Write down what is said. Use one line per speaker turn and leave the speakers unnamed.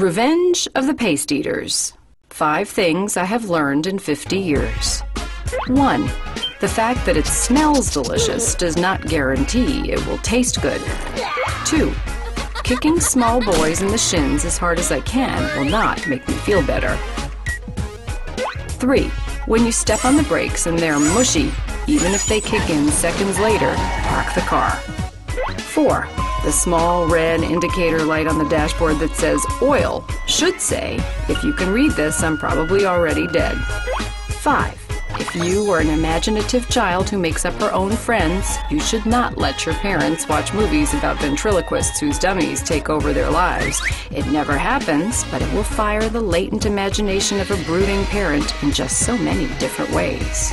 Revenge of the Paste Eaters. Five things I have learned in 50 years. 1. The fact that it smells delicious does not guarantee it will taste good. 2. Kicking small boys in the shins as hard as I can will not make me feel better. 3. When you step on the brakes and they're mushy, even if they kick in seconds later, park the car. 4. The small red indicator light on the dashboard that says oil should say, if you can read this, I'm probably already dead. 5. If you are an imaginative child who makes up her own friends, you should not let your parents watch movies about ventriloquists whose dummies take over their lives. It never happens, but it will fire the latent imagination of a brooding parent in just so many different ways.